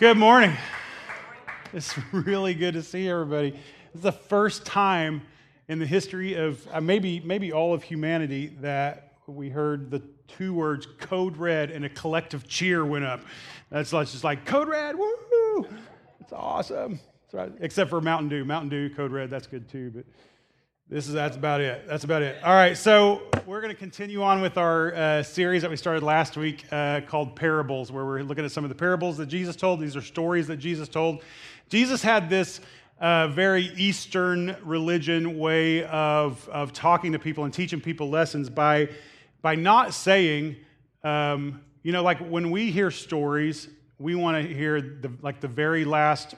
Good morning. It's really good to see everybody. It's the first time in the history of uh, maybe maybe all of humanity that we heard the two words code red and a collective cheer went up. That's just like code red, woo! It's awesome. That's right. Except for Mountain Dew. Mountain Dew, code red, that's good too, but this is that's about it. That's about it. All right, so we're going to continue on with our uh, series that we started last week uh, called Parables, where we're looking at some of the parables that Jesus told. These are stories that Jesus told. Jesus had this uh, very Eastern religion way of of talking to people and teaching people lessons by by not saying, um, you know, like when we hear stories, we want to hear the like the very last,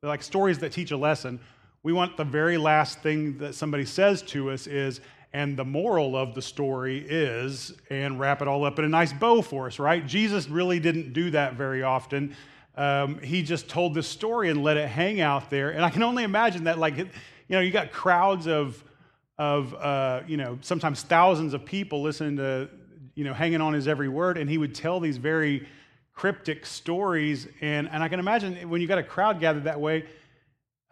like stories that teach a lesson we want the very last thing that somebody says to us is, and the moral of the story is, and wrap it all up in a nice bow for us, right? Jesus really didn't do that very often. Um, he just told the story and let it hang out there. And I can only imagine that, like, you know, you got crowds of, of uh, you know, sometimes thousands of people listening to, you know, hanging on his every word, and he would tell these very cryptic stories. And, and I can imagine when you got a crowd gathered that way,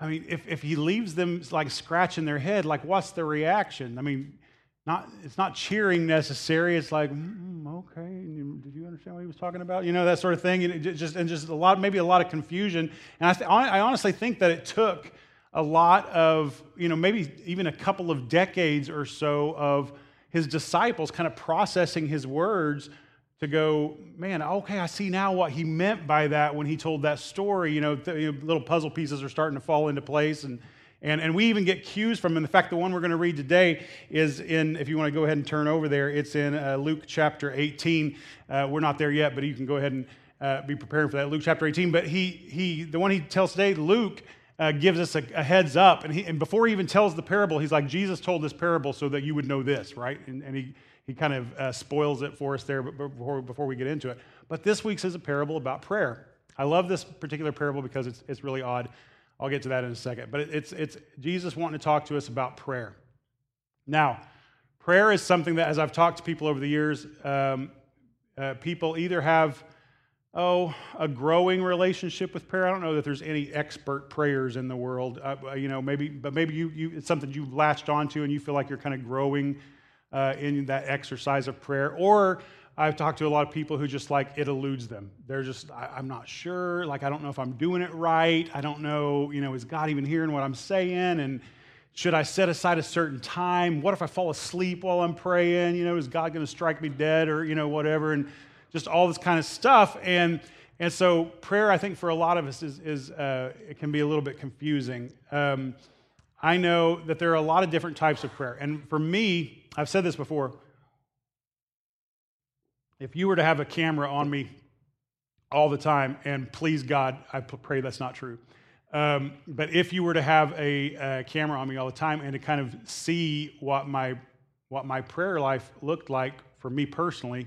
I mean, if, if he leaves them like scratching their head, like what's the reaction? I mean, not it's not cheering necessary. It's like, mm, okay, did you understand what he was talking about? You know that sort of thing. And just and just a lot, maybe a lot of confusion. And I, th- I honestly think that it took a lot of you know maybe even a couple of decades or so of his disciples kind of processing his words to go, man, okay, I see now what he meant by that when he told that story. You know, th- little puzzle pieces are starting to fall into place. And, and, and we even get cues from him. In fact, the one we're going to read today is in, if you want to go ahead and turn over there, it's in uh, Luke chapter 18. Uh, we're not there yet, but you can go ahead and uh, be preparing for that. Luke chapter 18. But he, he the one he tells today, Luke, uh, gives us a, a, heads up. And, he, and before he even tells the parable, he's like, Jesus told this parable so that you would know this, right? And, and he, he kind of uh, spoils it for us there before, before we get into it. But this week's is a parable about prayer. I love this particular parable because it's, it's really odd. I'll get to that in a second. But it's, it's Jesus wanting to talk to us about prayer. Now, prayer is something that, as I've talked to people over the years, um, uh, people either have, oh, a growing relationship with prayer. I don't know that there's any expert prayers in the world, uh, you know, maybe, but maybe you, you, it's something you've latched onto and you feel like you're kind of growing uh, in that exercise of prayer. Or I've talked to a lot of people who just like it eludes them. They're just, I, am not sure. Like, I don't know if I'm doing it right. I don't know, you know, is God even hearing what I'm saying? And should I set aside a certain time? What if I fall asleep while I'm praying? You know, is God going to strike me dead or, you know, whatever? And just all this kind of stuff. And, and so prayer, I think, for a lot of us is, is uh, it can be a little bit confusing. Um, I know that there are a lot of different types of prayer. And for me, I've said this before. If you were to have a camera on me all the time, and please God, I pray that's not true. Um, but if you were to have a, a, camera on me all the time and to kind of see what my what my prayer life looked like for me personally,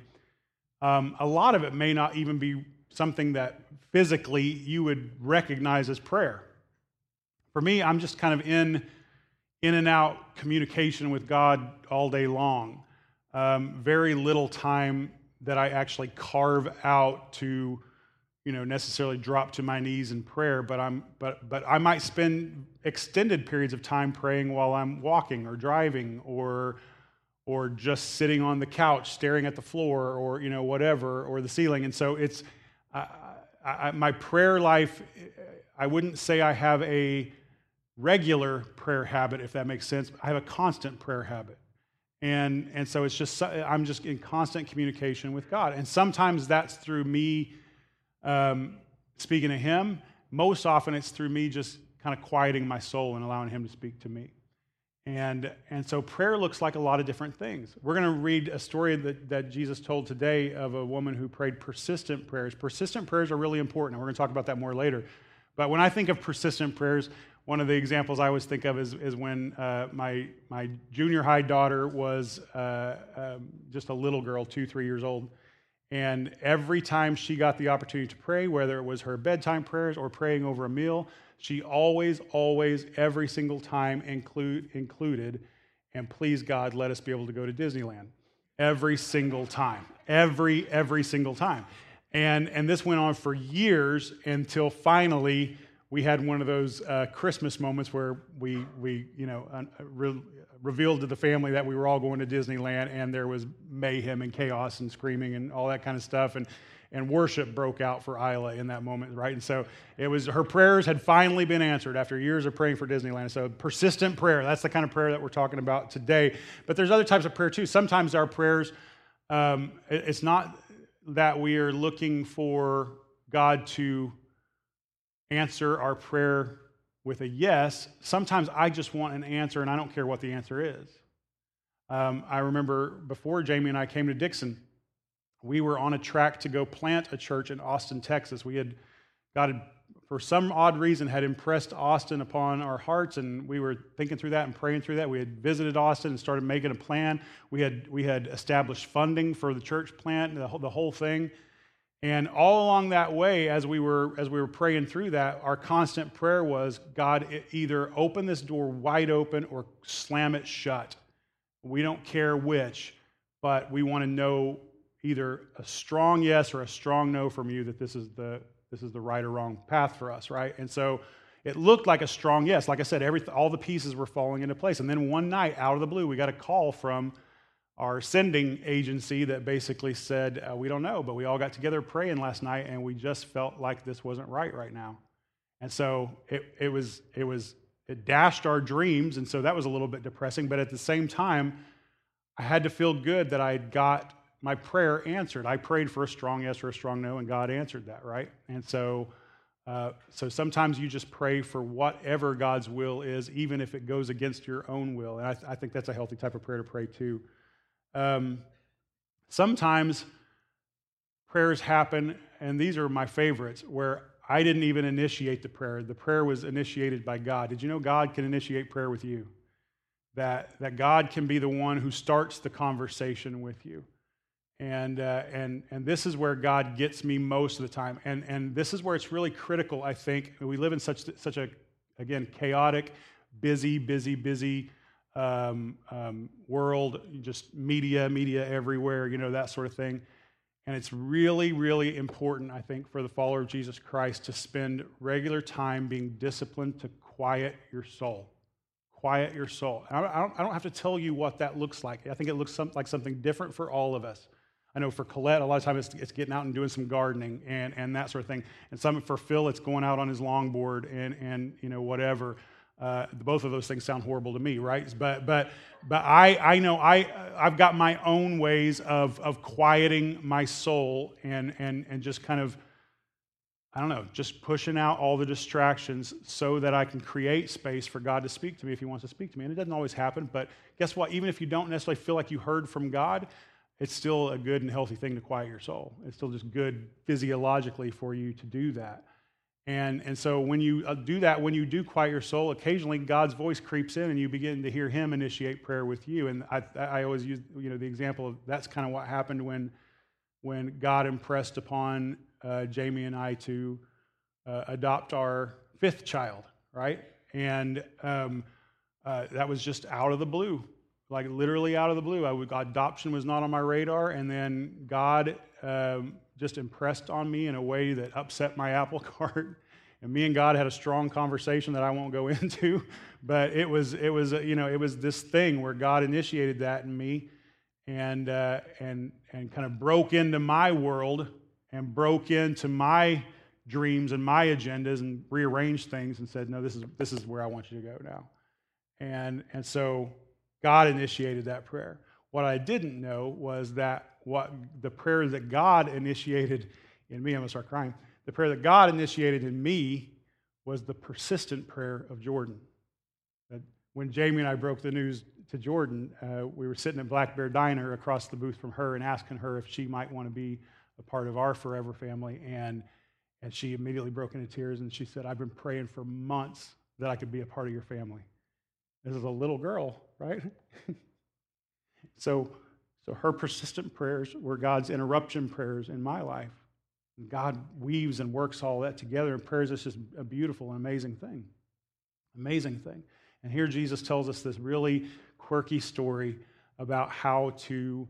um, a lot of it may not even be something that physically you would recognize as prayer. For me, I'm just kind of in, in and out communication with God all day long. Um, very little time that I actually carve out to, you know, necessarily drop to my knees in prayer, but I'm but but I might spend extended periods of time praying while I'm walking or driving or or just sitting on the couch staring at the floor or you know whatever or the ceiling and so it's I, I, my prayer life i wouldn't say i have a regular prayer habit, if that makes sense. I have a constant prayer habit. And, and so it's just, I'm just in constant communication with God. And sometimes that's through me um, speaking to Him. Most often it's through me just kind of quieting my soul and allowing Him to speak to me. And, and so prayer looks like a lot of different things. We're going to read a story that, that Jesus told today of a woman who prayed persistent prayers. Persistent prayers are really important, and we're going to talk about that more later. But when I think of persistent prayers, one of the examples I always think of is, is when uh, my, my junior high daughter was uh, um, just a little girl, two, three years old. And every time she got the opportunity to pray, whether it was her bedtime prayers or praying over a meal, she always, always, every single time include, included, and please God, let us be able to go to Disneyland. Every single time. Every, every single time. And, and this went on for years until finally we had one of those uh, Christmas moments where we, we you know, uh, re- revealed to the family that we were all going to Disneyland and there was mayhem and chaos and screaming and all that kind of stuff. And, and worship broke out for Isla in that moment, right? And so it was her prayers had finally been answered after years of praying for Disneyland. So persistent prayer, that's the kind of prayer that we're talking about today. But there's other types of prayer too. Sometimes our prayers, um, it's not that we are looking for God to answer our prayer with a yes. Sometimes I just want an answer and I don't care what the answer is. Um, I remember before Jamie and I came to Dixon, we were on a track to go plant a church in Austin, Texas. We had, God had, for some odd reason, had impressed Austin upon our hearts, and we were thinking through that and praying through that. We had visited Austin and started making a plan. We had, we had established funding for the church plant, the whole, the whole thing. And all along that way, as we were as we were praying through that, our constant prayer was, God, either open this door wide open or slam it shut. We don't care which, but we want to know either a strong yes or a strong no from you that this is the this is the right or wrong path for us, right? And so it looked like a strong yes. Like I said, every, all the pieces were falling into place. And then one night, out of the blue, we got a call from our sending agency that basically said, uh, We don't know, but we all got together praying last night and we just felt like this wasn't right right now. And so it, it was, it was, it dashed our dreams. And so that was a little bit depressing. But at the same time, I had to feel good that I got my prayer answered. I prayed for a strong yes or a strong no, and God answered that, right? And so, uh, so sometimes you just pray for whatever God's will is, even if it goes against your own will. And I, th- I think that's a healthy type of prayer to pray too. Um, sometimes prayers happen, and these are my favorites, where I didn't even initiate the prayer. The prayer was initiated by God. Did you know God can initiate prayer with you? That, that God can be the one who starts the conversation with you. And, uh, and, and this is where God gets me most of the time. And, and this is where it's really critical, I think. We live in such, such a, again, chaotic, busy, busy, busy um, um, world, just media, media everywhere, you know, that sort of thing. And it's really, really important, I think, for the follower of Jesus Christ to spend regular time being disciplined to quiet your soul. Quiet your soul. I don't, I don't have to tell you what that looks like. I think it looks some, like something different for all of us. I know for Colette, a lot of times it's, it's, getting out and doing some gardening and, and that sort of thing. And some for Phil, it's going out on his longboard and, and you know, whatever. Uh, both of those things sound horrible to me, right? But, but, but I, I know I, I've got my own ways of, of quieting my soul and, and, and just kind of, I don't know, just pushing out all the distractions so that I can create space for God to speak to me if He wants to speak to me. And it doesn't always happen, but guess what? Even if you don't necessarily feel like you heard from God, it's still a good and healthy thing to quiet your soul. It's still just good physiologically for you to do that. And, and so when you uh, do that, when you do quiet your soul, occasionally God's voice creeps in and you begin to hear him initiate prayer with you. And I, I always use you know, the example of that's kind of what happened when, when God impressed upon uh, Jamie and I to uh, adopt our fifth child, right? And um, uh, that was just out of the blue like literally out of the blue. Would, adoption was not on my radar, and then God um, just impressed on me in a way that upset my apple cart. And me and God had a strong conversation that I won't go into, but it was it was you know it was this thing where God initiated that in me, and uh, and and kind of broke into my world and broke into my dreams and my agendas and rearranged things and said, no, this is this is where I want you to go now, and and so God initiated that prayer. What I didn't know was that what the prayer that God initiated in me, I'm going to start crying. The prayer that God initiated in me was the persistent prayer of Jordan. When Jamie and I broke the news to Jordan, uh, we were sitting at Black Bear Diner across the booth from her and asking her if she might want to be a part of our forever family. And, and she immediately broke into tears and she said, I've been praying for months that I could be a part of your family. This is a little girl, right? so, so her persistent prayers were God's interruption prayers in my life. And God weaves and works all that together, and prayers is just a beautiful and amazing thing. Amazing thing. And here Jesus tells us this really quirky story about how to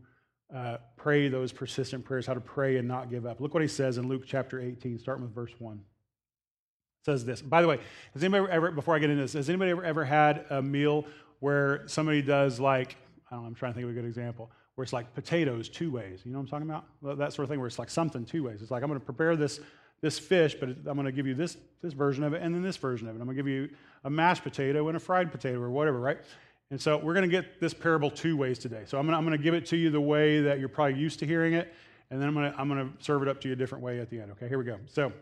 uh, pray those persistent prayers, how to pray and not give up. Look what he says in Luke chapter 18, starting with verse 1. It says this. By the way, has anybody ever, before I get into this, has anybody ever, ever had a meal where somebody does like, I don't know, I'm trying to think of a good example, where it's like potatoes two ways. You know what I'm talking about? That sort of thing where it's like something two ways. It's like, I'm going to prepare this, this fish, but I'm going to give you this, this version of it and then this version of it. I'm going to give you a mashed potato and a fried potato or whatever, right? And so we're going to get this parable two ways today. So I'm going, to, I'm going to give it to you the way that you're probably used to hearing it, and then I'm going to, I'm going to serve it up to you a different way at the end. Okay, here we go. So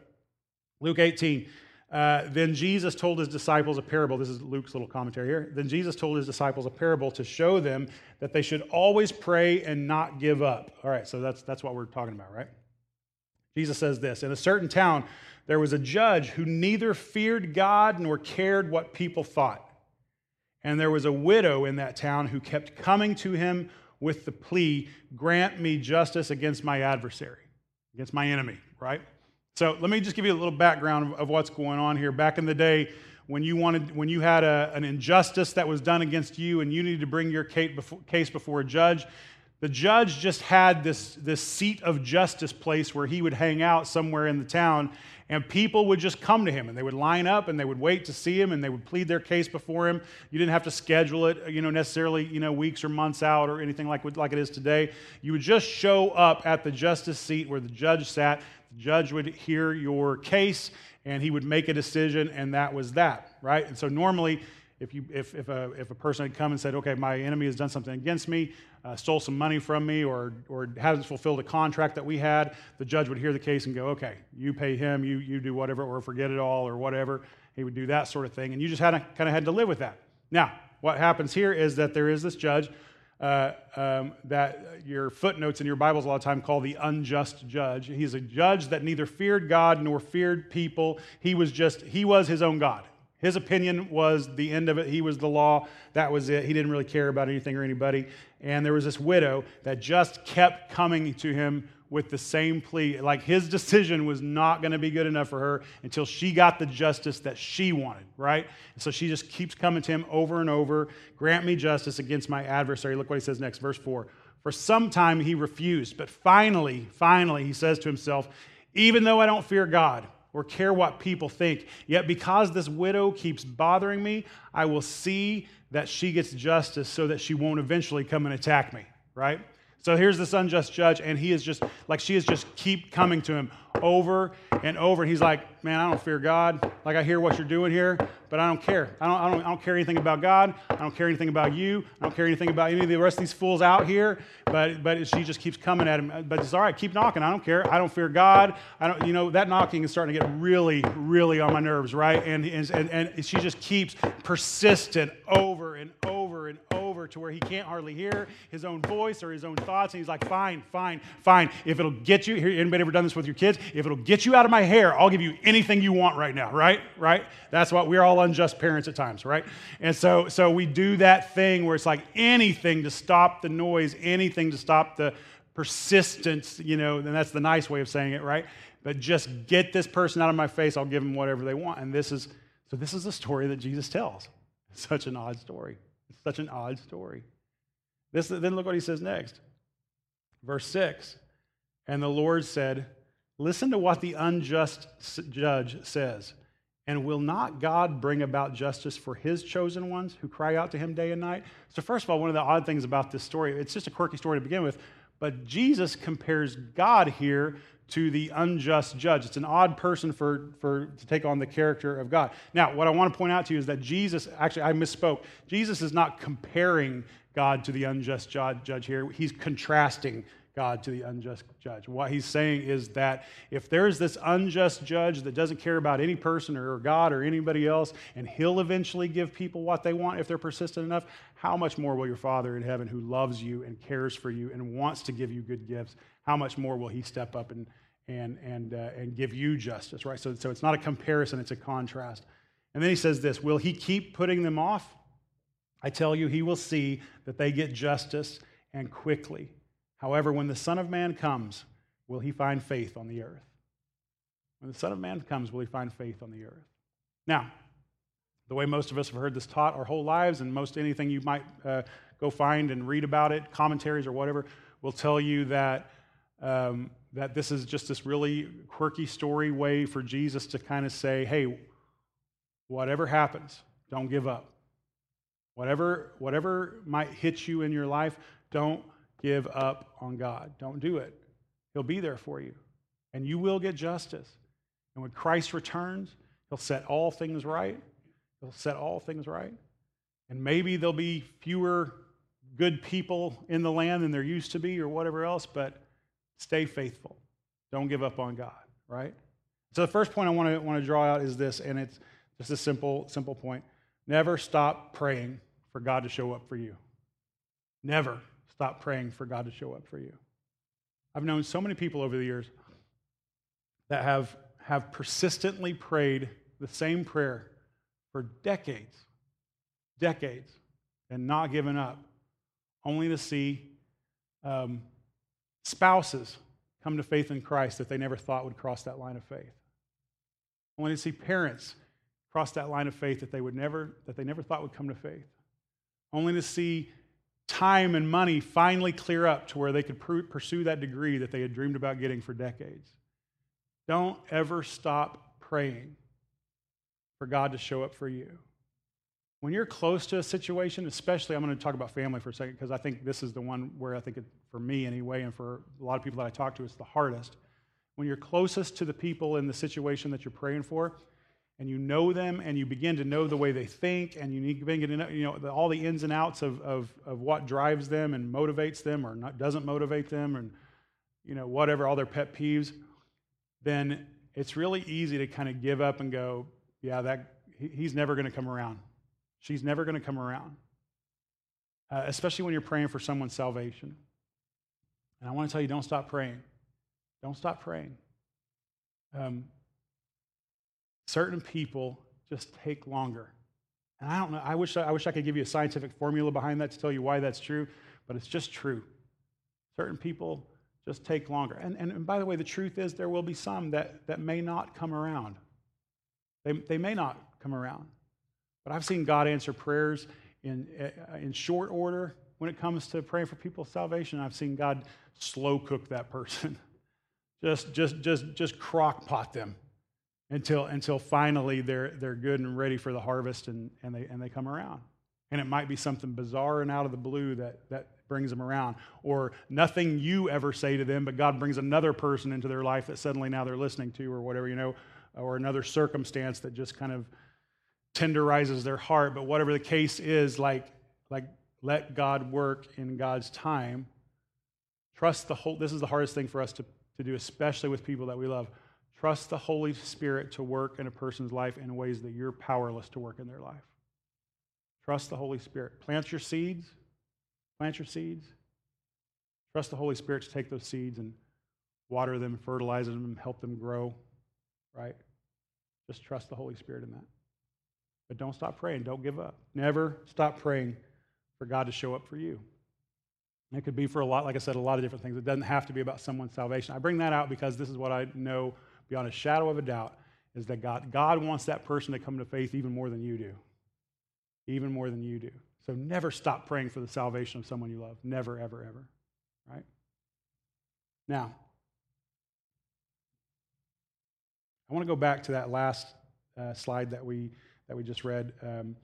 Luke 18. Uh, then Jesus told his disciples a parable. This is Luke's little commentary here. Then Jesus told his disciples a parable to show them that they should always pray and not give up. All right, so that's, that's what we're talking about, right? Jesus says this In a certain town, there was a judge who neither feared God nor cared what people thought. And there was a widow in that town who kept coming to him with the plea, Grant me justice against my adversary, against my enemy, right? So let me just give you a little background of, what's going on here. Back in the day, when you wanted, when you had a, an injustice that was done against you, and you needed to bring your case before a judge, the judge just had this, this seat of justice place where he would hang out somewhere in the town, and people would just come to him and they would line up and they would wait to see him and they would plead their case before him. You didn't have to schedule it, you know, necessarily, you know, weeks or months out or anything like, like it is today. You would just show up at the justice seat where the judge sat. The judge would hear your case and he would make a decision, and that was that, right? And so normally, if, you, if, if, a, if a person had come and said, okay, my enemy has done something against me, uh, stole some money from me, or, or hasn't fulfilled a contract that we had, the judge would hear the case and go, okay, you pay him, you, you do whatever, or forget it all, or whatever. He would do that sort of thing. And you just had to, kind of had to live with that. Now, what happens here is that there is this judge uh, um, that your footnotes in your Bibles a lot of time call the unjust judge. He's a judge that neither feared God nor feared people. He was just, he was his own God. His opinion was the end of it. He was the law. That was it. He didn't really care about anything or anybody. And there was this widow that just kept coming to him with the same plea. Like his decision was not going to be good enough for her until she got the justice that she wanted, right? And so she just keeps coming to him over and over Grant me justice against my adversary. Look what he says next, verse 4. For some time he refused, but finally, finally, he says to himself, Even though I don't fear God, or care what people think. Yet because this widow keeps bothering me, I will see that she gets justice so that she won't eventually come and attack me, right? So here's this unjust judge, and he is just like she is just keep coming to him over and over. He's like, Man, I don't fear God. Like I hear what you're doing here, but I don't care. I don't, I don't, I don't care anything about God. I don't care anything about you. I don't care anything about any of the rest of these fools out here. But but she just keeps coming at him. But it's all right, keep knocking. I don't care. I don't fear God. I don't, you know, that knocking is starting to get really, really on my nerves, right? And, and, and she just keeps persistent over and over and over over to where he can't hardly hear his own voice or his own thoughts. And he's like, fine, fine, fine. If it'll get you, anybody ever done this with your kids? If it'll get you out of my hair, I'll give you anything you want right now, right? Right? That's what we're all unjust parents at times, right? And so, so we do that thing where it's like anything to stop the noise, anything to stop the persistence, you know, and that's the nice way of saying it, right? But just get this person out of my face, I'll give them whatever they want. And this is, so this is the story that Jesus tells. Such an odd story. It's such an odd story. This, then look what he says next. Verse 6 And the Lord said, Listen to what the unjust judge says. And will not God bring about justice for his chosen ones who cry out to him day and night? So, first of all, one of the odd things about this story, it's just a quirky story to begin with, but Jesus compares God here to the unjust judge. It's an odd person for, for to take on the character of God. Now, what I want to point out to you is that Jesus, actually, I misspoke. Jesus is not comparing God to the unjust judge here. He's contrasting God to the unjust judge. What he's saying is that if there's this unjust judge that doesn't care about any person or God or anybody else, and he'll eventually give people what they want if they're persistent enough, how much more will your Father in heaven, who loves you and cares for you and wants to give you good gifts, how much more will he step up and, and, and, uh, and give you justice, right? So, so it's not a comparison, it's a contrast. And then he says this Will he keep putting them off? I tell you, he will see that they get justice and quickly. However, when the Son of Man comes, will he find faith on the earth? When the Son of Man comes, will he find faith on the earth? Now, the way most of us have heard this taught our whole lives, and most anything you might uh, go find and read about it, commentaries or whatever, will tell you that, um, that this is just this really quirky story way for Jesus to kind of say, hey, whatever happens, don't give up. Whatever, whatever might hit you in your life, don't give up on God. Don't do it. He'll be there for you, and you will get justice. And when Christ returns, he'll set all things right. He'll set all things right. And maybe there'll be fewer good people in the land than there used to be or whatever else, but stay faithful. Don't give up on God, right? So the first point I want to, want to draw out is this, and it's just a simple, simple point. Never stop praying for God to show up for you. Never stop praying for God to show up for you. I've known so many people over the years that have, have persistently prayed the same prayer for decades, decades, and not given up, only to see um, spouses come to faith in Christ that they never thought would cross that line of faith. Only to see parents cross that line of faith that they would never that they never thought would come to faith. Only to see time and money finally clear up to where they could pursue that degree that they had dreamed about getting for decades. Don't ever stop praying for God to show up for you. When you're close to a situation, especially, I'm going to talk about family for a second because I think this is the one where I think, it, for me anyway, and for a lot of people that I talk to, it's the hardest. When you're closest to the people in the situation that you're praying for, and you know them and you begin to know the way they think and you begin to know, you know all the ins and outs of, of, of what drives them and motivates them or not, doesn't motivate them and you know whatever all their pet peeves then it's really easy to kind of give up and go yeah that he's never going to come around. She's never going to come around. Uh, especially when you're praying for someone's salvation. And i want to tell you don't stop praying. Don't stop praying. Um, certain people just take longer. And I don't know, I wish I, wish I could give you a scientific formula behind that to tell you why that's true, but it's just true. Certain people just take longer. And, and, and by the way, the truth is there will be some that, that may not come around. They, they may not come around. But I've seen God answer prayers in, uh, in short order when it comes to praying for people's salvation. I've seen God slow cook that person, just, just, just, just crock pot them until, until finally they're, they're good and ready for the harvest and, and, they, and they come around. And it might be something bizarre and out of the blue that, that brings them around, or nothing you ever say to them, but God brings another person into their life that suddenly now they're listening to, or whatever, you know, or another circumstance that just kind of tenderizes their heart. But whatever the case is, like, like let God work in God's time. Trust the whole, this is the hardest thing for us to, to do, especially with people that we love. Trust the Holy Spirit to work in a person's life in ways that you're powerless to work in their life. Trust the Holy Spirit. Plant your seeds. Plant your seeds. Trust the Holy Spirit to take those seeds and water them, fertilize them, and help them grow, right? Just trust the Holy Spirit in that. But don't stop praying. Don't give up. Never stop praying for God to show up for you. it could be for a lot, like I said, a lot of different things. It doesn't have to be about someone's salvation. I bring that out because this is what I know beyond a shadow of a doubt is that God, God wants that person to come to faith even more than you do. Even more than you do. So never stop praying for the salvation of someone you love. Never, ever, ever. Right? Now, I want to go back to that last uh, slide that we, that we just read um,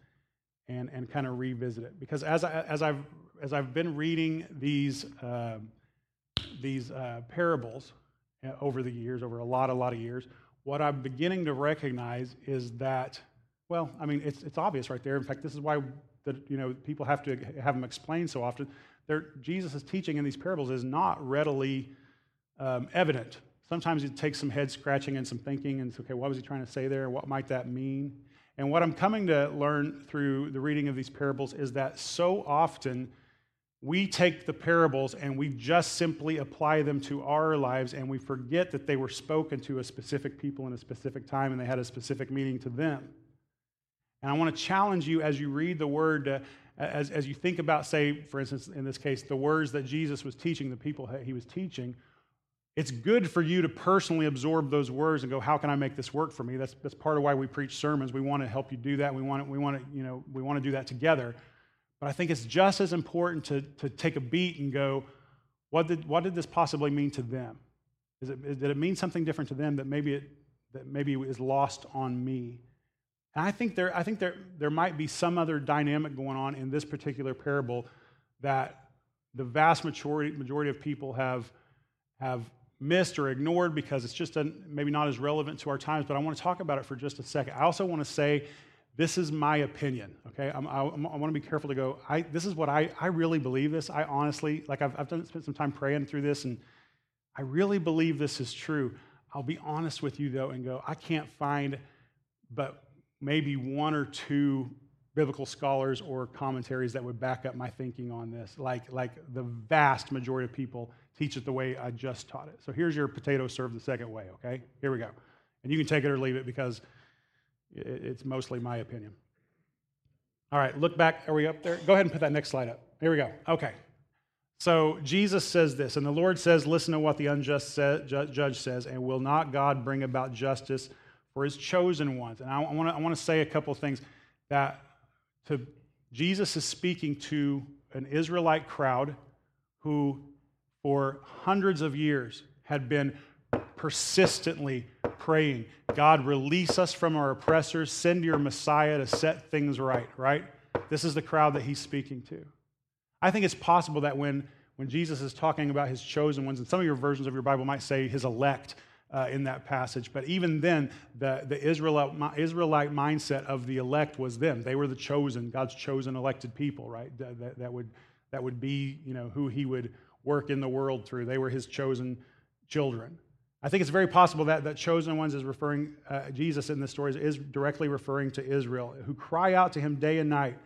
and, and kind of revisit it. Because as, I, as, I've, as I've been reading these, uh, these uh, parables, over the years, over a lot, a lot of years, what I'm beginning to recognize is that, well, I mean, it's, it's obvious right there. In fact, this is why the, you know, people have to have them explained so often. Jesus' teaching in these parables is not readily um, evident. Sometimes it takes some head scratching and some thinking, and it's okay, what was he trying to say there? What might that mean? And what I'm coming to learn through the reading of these parables is that so often we take the parables and we just simply apply them to our lives and we forget that they were spoken to a specific people in a specific time and they had a specific meaning to them. And I want to challenge you as you read the word, uh, as, as you think about, say, for instance, in this case, the words that Jesus was teaching, the people he was teaching. It's good for you to personally absorb those words and go, how can I make this work for me? That's, that's part of why we preach sermons. We want to help you do that. We want to, we want to, you know, we want to do that together. But I think it's just as important to, to take a beat and go, what did, what did this possibly mean to them? Is it, did it mean something different to them that maybe, it, that maybe is lost on me? And I think, there, I think there, there might be some other dynamic going on in this particular parable that the vast majority, majority of people have, have missed or ignored because it's just a, maybe not as relevant to our times. But I want to talk about it for just a second. I also want to say this is my opinion, okay? I'm, I, I want to be careful to go, I, this is what I, I really believe this. I honestly, like I've, I've done, spent some time praying through this, and I really believe this is true. I'll be honest with you, though, and go, I can't find but maybe one or two biblical scholars or commentaries that would back up my thinking on this. Like, like the vast majority of people teach it the way I just taught it. So here's your potato served the second way, okay? Here we go. And you can take it or leave it because it's mostly my opinion. All right, look back. Are we up there? Go ahead and put that next slide up. Here we go. Okay. So Jesus says this, and the Lord says, Listen to what the unjust judge says, and will not God bring about justice for his chosen ones? And I want to I want to say a couple of things that to Jesus is speaking to an Israelite crowd who, for hundreds of years, had been persistently praying, God, release us from our oppressors, send your Messiah to set things right, right? This is the crowd that he's speaking to. I think it's possible that when, when Jesus is talking about his chosen ones, and some of your versions of your Bible might say his elect uh, in that passage, but even then, the, the Israelite, Israelite mindset of the elect was them. They were the chosen, God's chosen elected people, right? That, that, would, that would be you know, who he would work in the world through. They were his chosen children. I think it's very possible that that chosen ones is referring, uh, Jesus in this story is directly referring to Israel, who cry out to him day and night.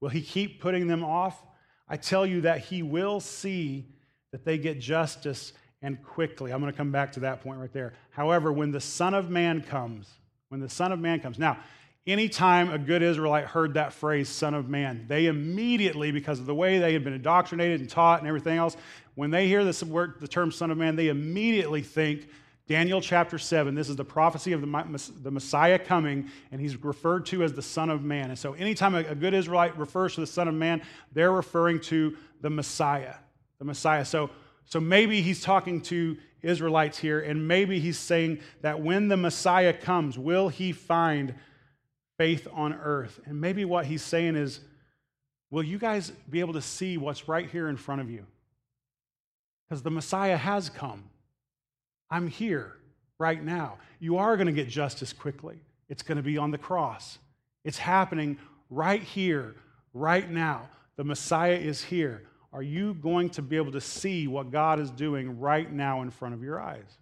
Will he keep putting them off? I tell you that he will see that they get justice and quickly. I'm going to come back to that point right there. However, when the Son of Man comes, when the Son of Man comes, now, anytime a good Israelite heard that phrase, Son of Man, they immediately, because of the way they had been indoctrinated and taught and everything else, when they hear this word, the term Son of Man, they immediately think Daniel chapter 7, this is the prophecy of the, the Messiah coming, and he's referred to as the Son of Man. And so, anytime a, a good Israelite refers to the Son of Man, they're referring to the Messiah. The Messiah. So, so maybe he's talking to Israelites here, and maybe he's saying that when the Messiah comes, will he find faith on earth? And maybe what he's saying is, will you guys be able to see what's right here in front of you? Because the Messiah has come. I'm here right now. You are going to get justice quickly. It's going to be on the cross. It's happening right here, right now. The Messiah is here. Are you going to be able to see what God is doing right now in front of your eyes?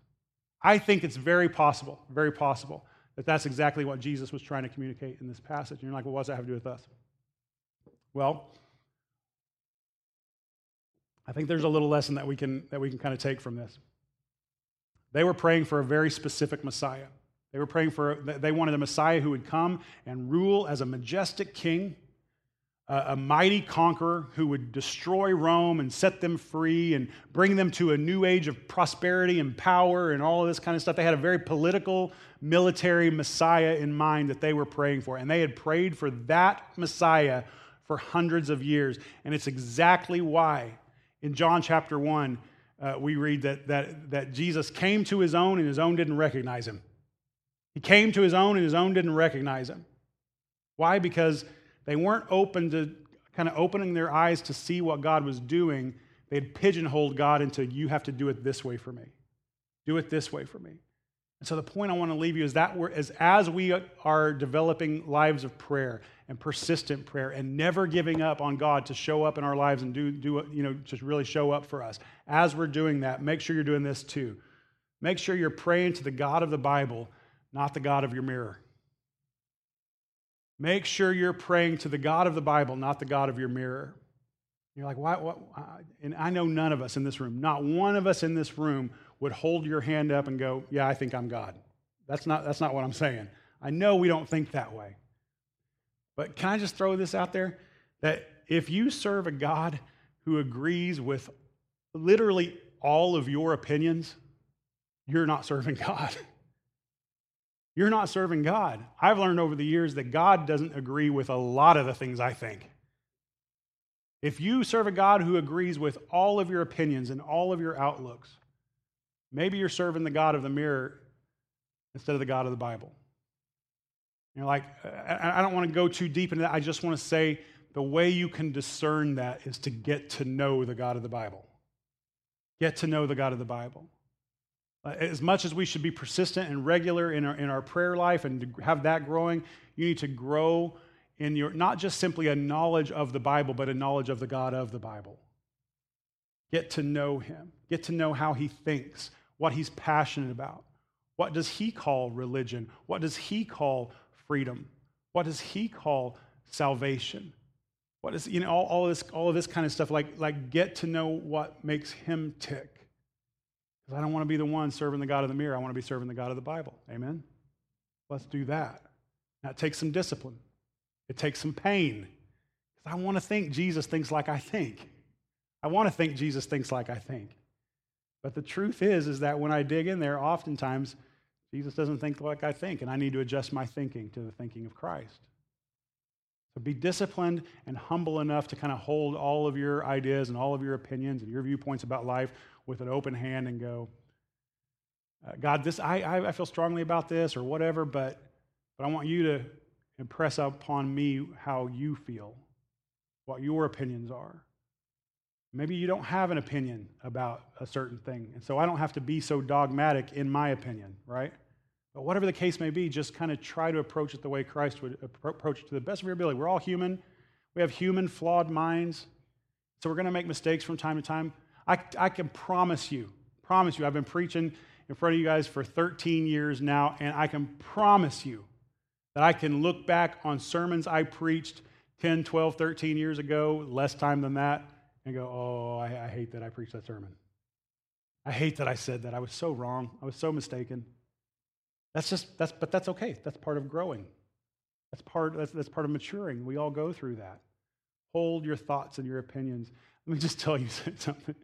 I think it's very possible, very possible, that that's exactly what Jesus was trying to communicate in this passage. And you're like, well, what does that have to do with us? Well, I think there's a little lesson that we can, that we can kind of take from this. They were praying for a very specific Messiah. They were praying for, they wanted a Messiah who would come and rule as a majestic king, a, mighty conqueror who would destroy Rome and set them free and bring them to a new age of prosperity and power and all of this kind of stuff. They had a very political, military Messiah in mind that they were praying for. And they had prayed for that Messiah for hundreds of years. And it's exactly why in John chapter 1, uh, we read that, that, that Jesus came to his own and his own didn't recognize him. He came to his own and his own didn't recognize him. Why? Because they weren't open to kind of opening their eyes to see what God was doing. They had pigeonholed God into, you have to do it this way for me. Do it this way for me. And so the point I want to leave you is that as, we are developing lives of prayer and persistent prayer and never giving up on God to show up in our lives and do, do you know, just really show up for us, as we're doing that, make sure you're doing this too. Make sure you're praying to the God of the Bible, not the God of your mirror. Make sure you're praying to the God of the Bible, not the God of your mirror. You're like, why, what? And I know none of us in this room, not one of us in this room would hold your hand up and go, Yeah, I think I'm God. That's not, that's not what I'm saying. I know we don't think that way. But can I just throw this out there? That if you serve a God who agrees with literally all of your opinions, you're not serving God. You're not serving God. I've learned over the years that God doesn't agree with a lot of the things I think. If you serve a God who agrees with all of your opinions and all of your outlooks, maybe you're serving the God of the mirror instead of the God of the Bible. You're like, I don't want to go too deep into that. I just want to say the way you can discern that is to get to know the God of the Bible. Get to know the God of the Bible. Uh, as much as we should be persistent and regular in our, in our prayer life and have that growing, you need to grow in your, not just simply a knowledge of the Bible, but a knowledge of the God of the Bible. Get to know him. Get to know how he thinks, what he's passionate about. What does he call religion? What does he call freedom? What does he call salvation? What is, you know, all, all, this, all of this kind of stuff, like, like get to know what makes him tick. Because I don't want to be the one serving the God of the mirror. I want to be serving the God of the Bible. Amen? Let's do that. Now it takes some discipline. It takes some pain. Because I want to think Jesus thinks like I think. I want to think Jesus thinks like I think. But the truth is, is that when I dig in there, oftentimes Jesus doesn't think like I think, and I need to adjust my thinking to the thinking of Christ. So be disciplined and humble enough to kind of hold all of your ideas and all of your opinions and your viewpoints about life with an open hand and go, uh, God, this I, I feel strongly about this or whatever, but, but I want you to impress upon me how you feel, what your opinions are. Maybe you don't have an opinion about a certain thing, and so I don't have to be so dogmatic in my opinion, right? But whatever the case may be, just kind of try to approach it the way Christ would approach it to the best of your ability. We're all human. We have human, flawed minds. So we're going to make mistakes from time to time. I, I can promise you, promise you, I've been preaching in front of you guys for 13 years now, and I can promise you that I can look back on sermons I preached 10, 12, 13 years ago, less time than that, and go, oh, I, I hate that I preached that sermon. I hate that I said that. I was so wrong. I was so mistaken. That's just, that's, but that's okay. That's part of growing. That's part, that's, that's part of maturing. We all go through that. Hold your thoughts and your opinions. Let me just tell you something.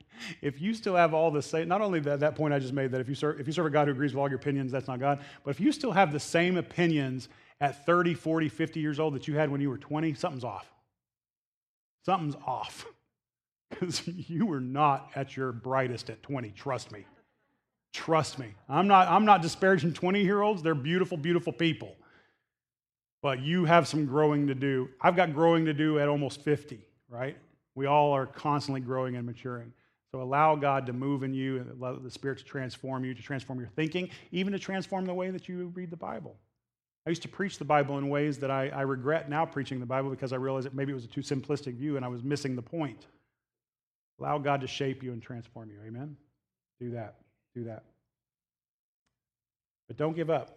If you still have all the same, not only that, that point I just made, that if you, serve, if you serve a God who agrees with all your opinions, that's not God, but if you still have the same opinions at 30, 40, 50 years old that you had when you were 20, something's off. Something's off. Because you were not at your brightest at 20, trust me. Trust me. I'm not, I'm not disparaging 20 year olds. They're beautiful, beautiful people. But you have some growing to do. I've got growing to do at almost 50, right? We all are constantly growing and maturing. So allow God to move in you and allow the Spirit to transform you, to transform your thinking, even to transform the way that you read the Bible. I used to preach the Bible in ways that I, I regret now preaching the Bible because I realized that maybe it was a too simplistic view and I was missing the point. Allow God to shape you and transform you. Amen? Do that do that. But don't give up.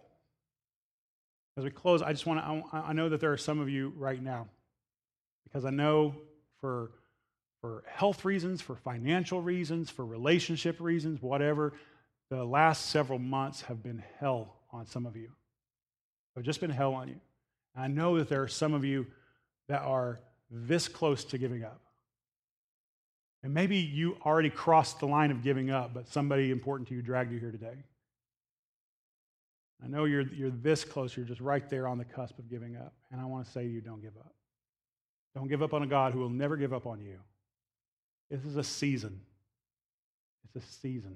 As we close, I just want to, I know that there are some of you right now, because I know for, for health reasons, for financial reasons, for relationship reasons, whatever, the last several months have been hell on some of you. Have just been hell on you. And I know that there are some of you that are this close to giving up. And maybe you already crossed the line of giving up, but somebody important to you dragged you here today. I know you're, you're this close, you're just right there on the cusp of giving up. And I want to say to you, don't give up. Don't give up on a God who will never give up on you. This is a season. It's a season.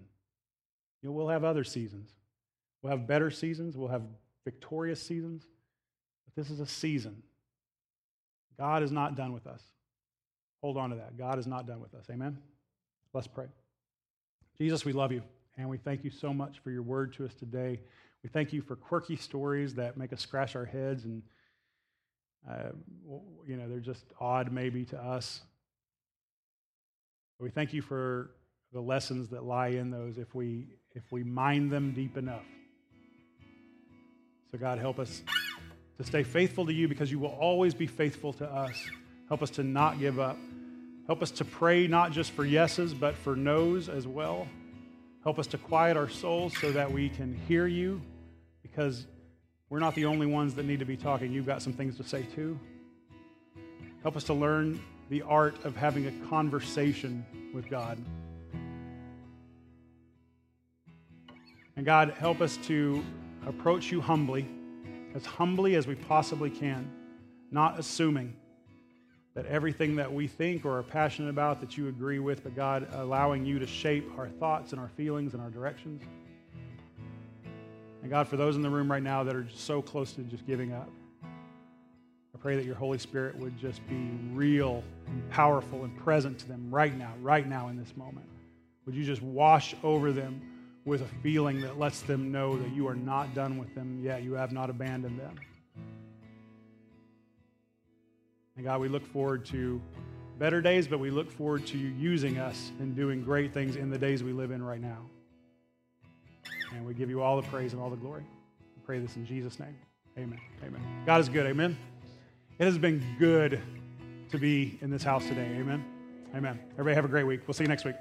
You know, we'll have other seasons. We'll have better seasons. We'll have victorious seasons. But this is a season. God is not done with us. Hold on to that. God is not done with us. Amen? Let's pray. Jesus, we love you, and we thank you so much for your word to us today. We thank you for quirky stories that make us scratch our heads, and, uh, you know, they're just odd maybe to us. We thank you for the lessons that lie in those if we, if we mind them deep enough. So, God, help us to stay faithful to you because you will always be faithful to us. Help us to not give up. Help us to pray not just for yeses, but for noes as well. Help us to quiet our souls so that we can hear you because we're not the only ones that need to be talking. You've got some things to say too. Help us to learn the art of having a conversation with God. And God, help us to approach you humbly, as humbly as we possibly can, not assuming that everything that we think or are passionate about that you agree with, but God, allowing you to shape our thoughts and our feelings and our directions. And God, for those in the room right now that are so close to just giving up, I pray that your Holy Spirit would just be real and powerful and present to them right now, right now in this moment. Would you just wash over them with a feeling that lets them know that you are not done with them yet? You have not abandoned them. And God, we look forward to better days, but we look forward to you using us and doing great things in the days we live in right now. And we give you all the praise and all the glory. We pray this in Jesus' name. Amen. Amen. God is good. Amen. It has been good to be in this house today. Amen. Amen. Everybody have a great week. We'll see you next week.